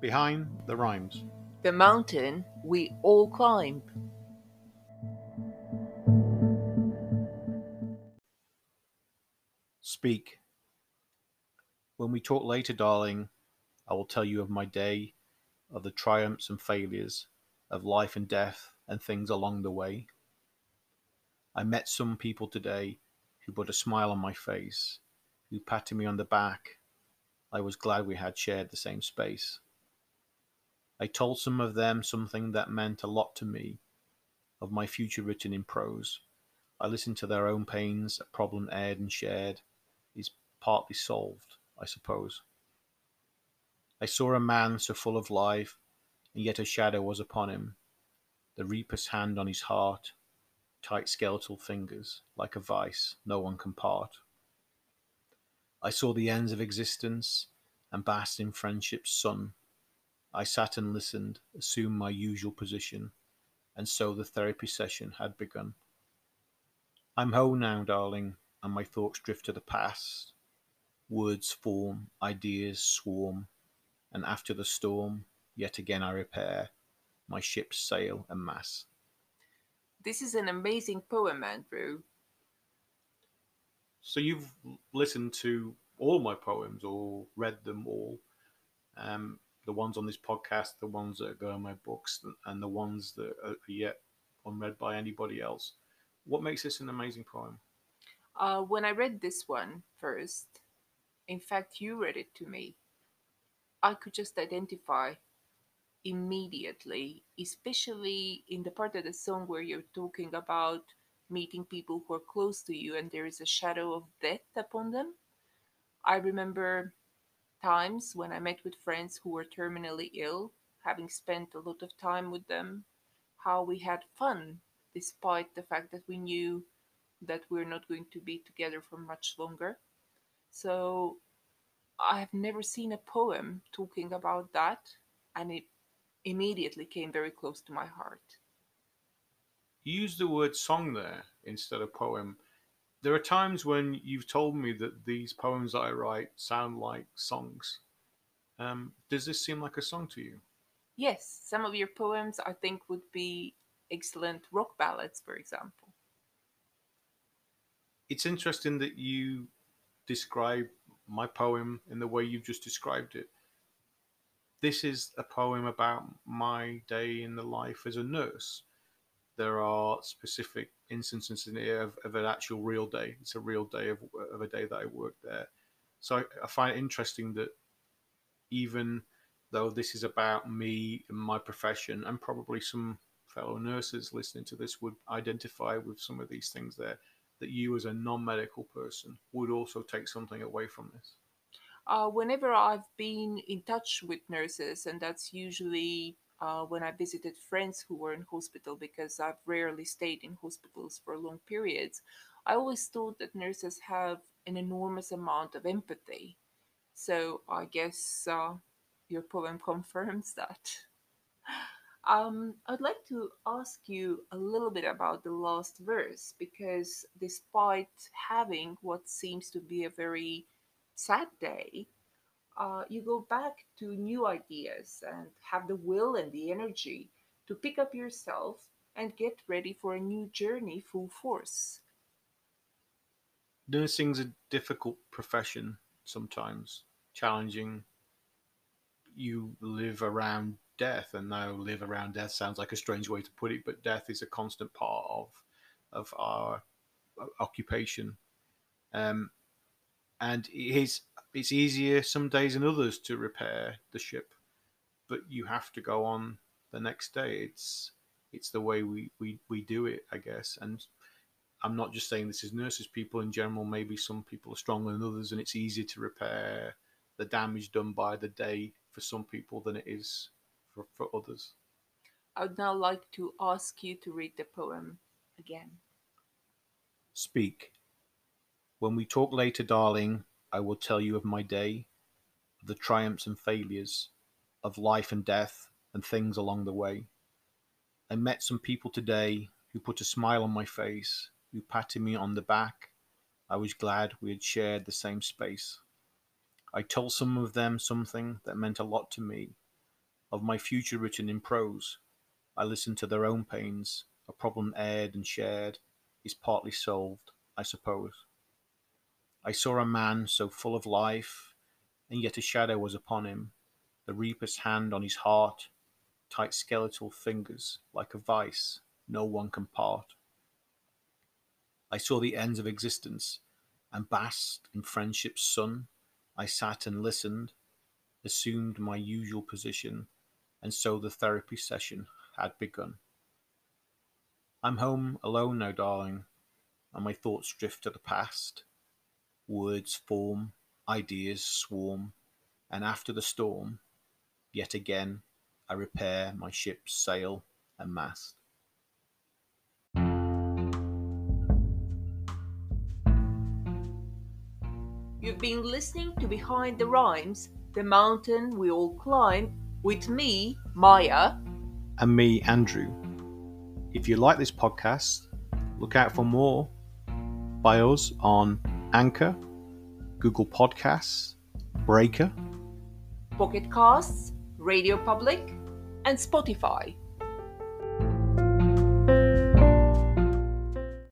Behind the rhymes. The mountain we all climb. Speak. When we talk later, darling, I will tell you of my day, of the triumphs and failures, of life and death, and things along the way. I met some people today who put a smile on my face, who patted me on the back. I was glad we had shared the same space. I told some of them something that meant a lot to me, of my future written in prose. I listened to their own pains, a problem aired and shared is partly solved, I suppose. I saw a man so full of life, and yet a shadow was upon him, the reaper's hand on his heart, tight skeletal fingers, like a vice no one can part. I saw the ends of existence and basked in friendship's sun. I sat and listened, assumed my usual position, and so the therapy session had begun. I'm home now, darling, and my thoughts drift to the past. Words form, ideas swarm, and after the storm, yet again I repair my ship's sail and mast. This is an amazing poem, Andrew. So you've listened to all my poems or read them all. Um, the ones on this podcast, the ones that go in my books, and the ones that are yet unread by anybody else. What makes this an amazing poem? Uh, when I read this one first, in fact, you read it to me, I could just identify immediately, especially in the part of the song where you're talking about meeting people who are close to you and there is a shadow of death upon them. I remember times when I met with friends who were terminally ill, having spent a lot of time with them, how we had fun despite the fact that we knew that we're not going to be together for much longer. So I have never seen a poem talking about that, and it immediately came very close to my heart. You use the word song there instead of poem. There are times when you've told me that these poems that I write sound like songs. Um, does this seem like a song to you? Yes, some of your poems I think would be excellent rock ballads, for example. It's interesting that you describe my poem in the way you've just described it. This is a poem about my day in the life as a nurse. There are specific instances in here of, of an actual real day. It's a real day of, of a day that I worked there. So I, I find it interesting that even though this is about me and my profession, and probably some fellow nurses listening to this would identify with some of these things there, that you as a non-medical person would also take something away from this? Uh, whenever I've been in touch with nurses, and that's usually uh, when I visited friends who were in hospital because I've rarely stayed in hospitals for long periods, I always thought that nurses have an enormous amount of empathy. So I guess uh, your poem confirms that. Um, I'd like to ask you a little bit about the last verse because despite having what seems to be a very sad day, uh, you go back to new ideas and have the will and the energy to pick up yourself and get ready for a new journey full force. Nursing's a difficult profession sometimes, challenging. You live around death and now live around death sounds like a strange way to put it but death is a constant part of of our uh, occupation um, and it is it's easier some days than others to repair the ship but you have to go on the next day it's it's the way we we, we do it i guess and i'm not just saying this is nurses people in general maybe some people are stronger than others and it's easier to repair the damage done by the day for some people than it is for, for others. I would now like to ask you to read the poem again. Speak. When we talk later, darling, I will tell you of my day, of the triumphs and failures, of life and death, and things along the way. I met some people today who put a smile on my face, who patted me on the back. I was glad we had shared the same space. I told some of them something that meant a lot to me, of my future written in prose. I listened to their own pains. A problem aired and shared is partly solved, I suppose. I saw a man so full of life, and yet a shadow was upon him, the reaper's hand on his heart, tight skeletal fingers like a vice no one can part. I saw the ends of existence and basked in friendship's sun. I sat and listened, assumed my usual position, and so the therapy session had begun. I'm home alone now, darling, and my thoughts drift to the past. Words form, ideas swarm, and after the storm, yet again I repair my ship's sail and mast. You've been listening to Behind the Rhymes, the mountain we all climb, with me, Maya. And me, Andrew. If you like this podcast, look out for more by us on Anchor, Google Podcasts, Breaker, Pocket Casts, Radio Public, and Spotify.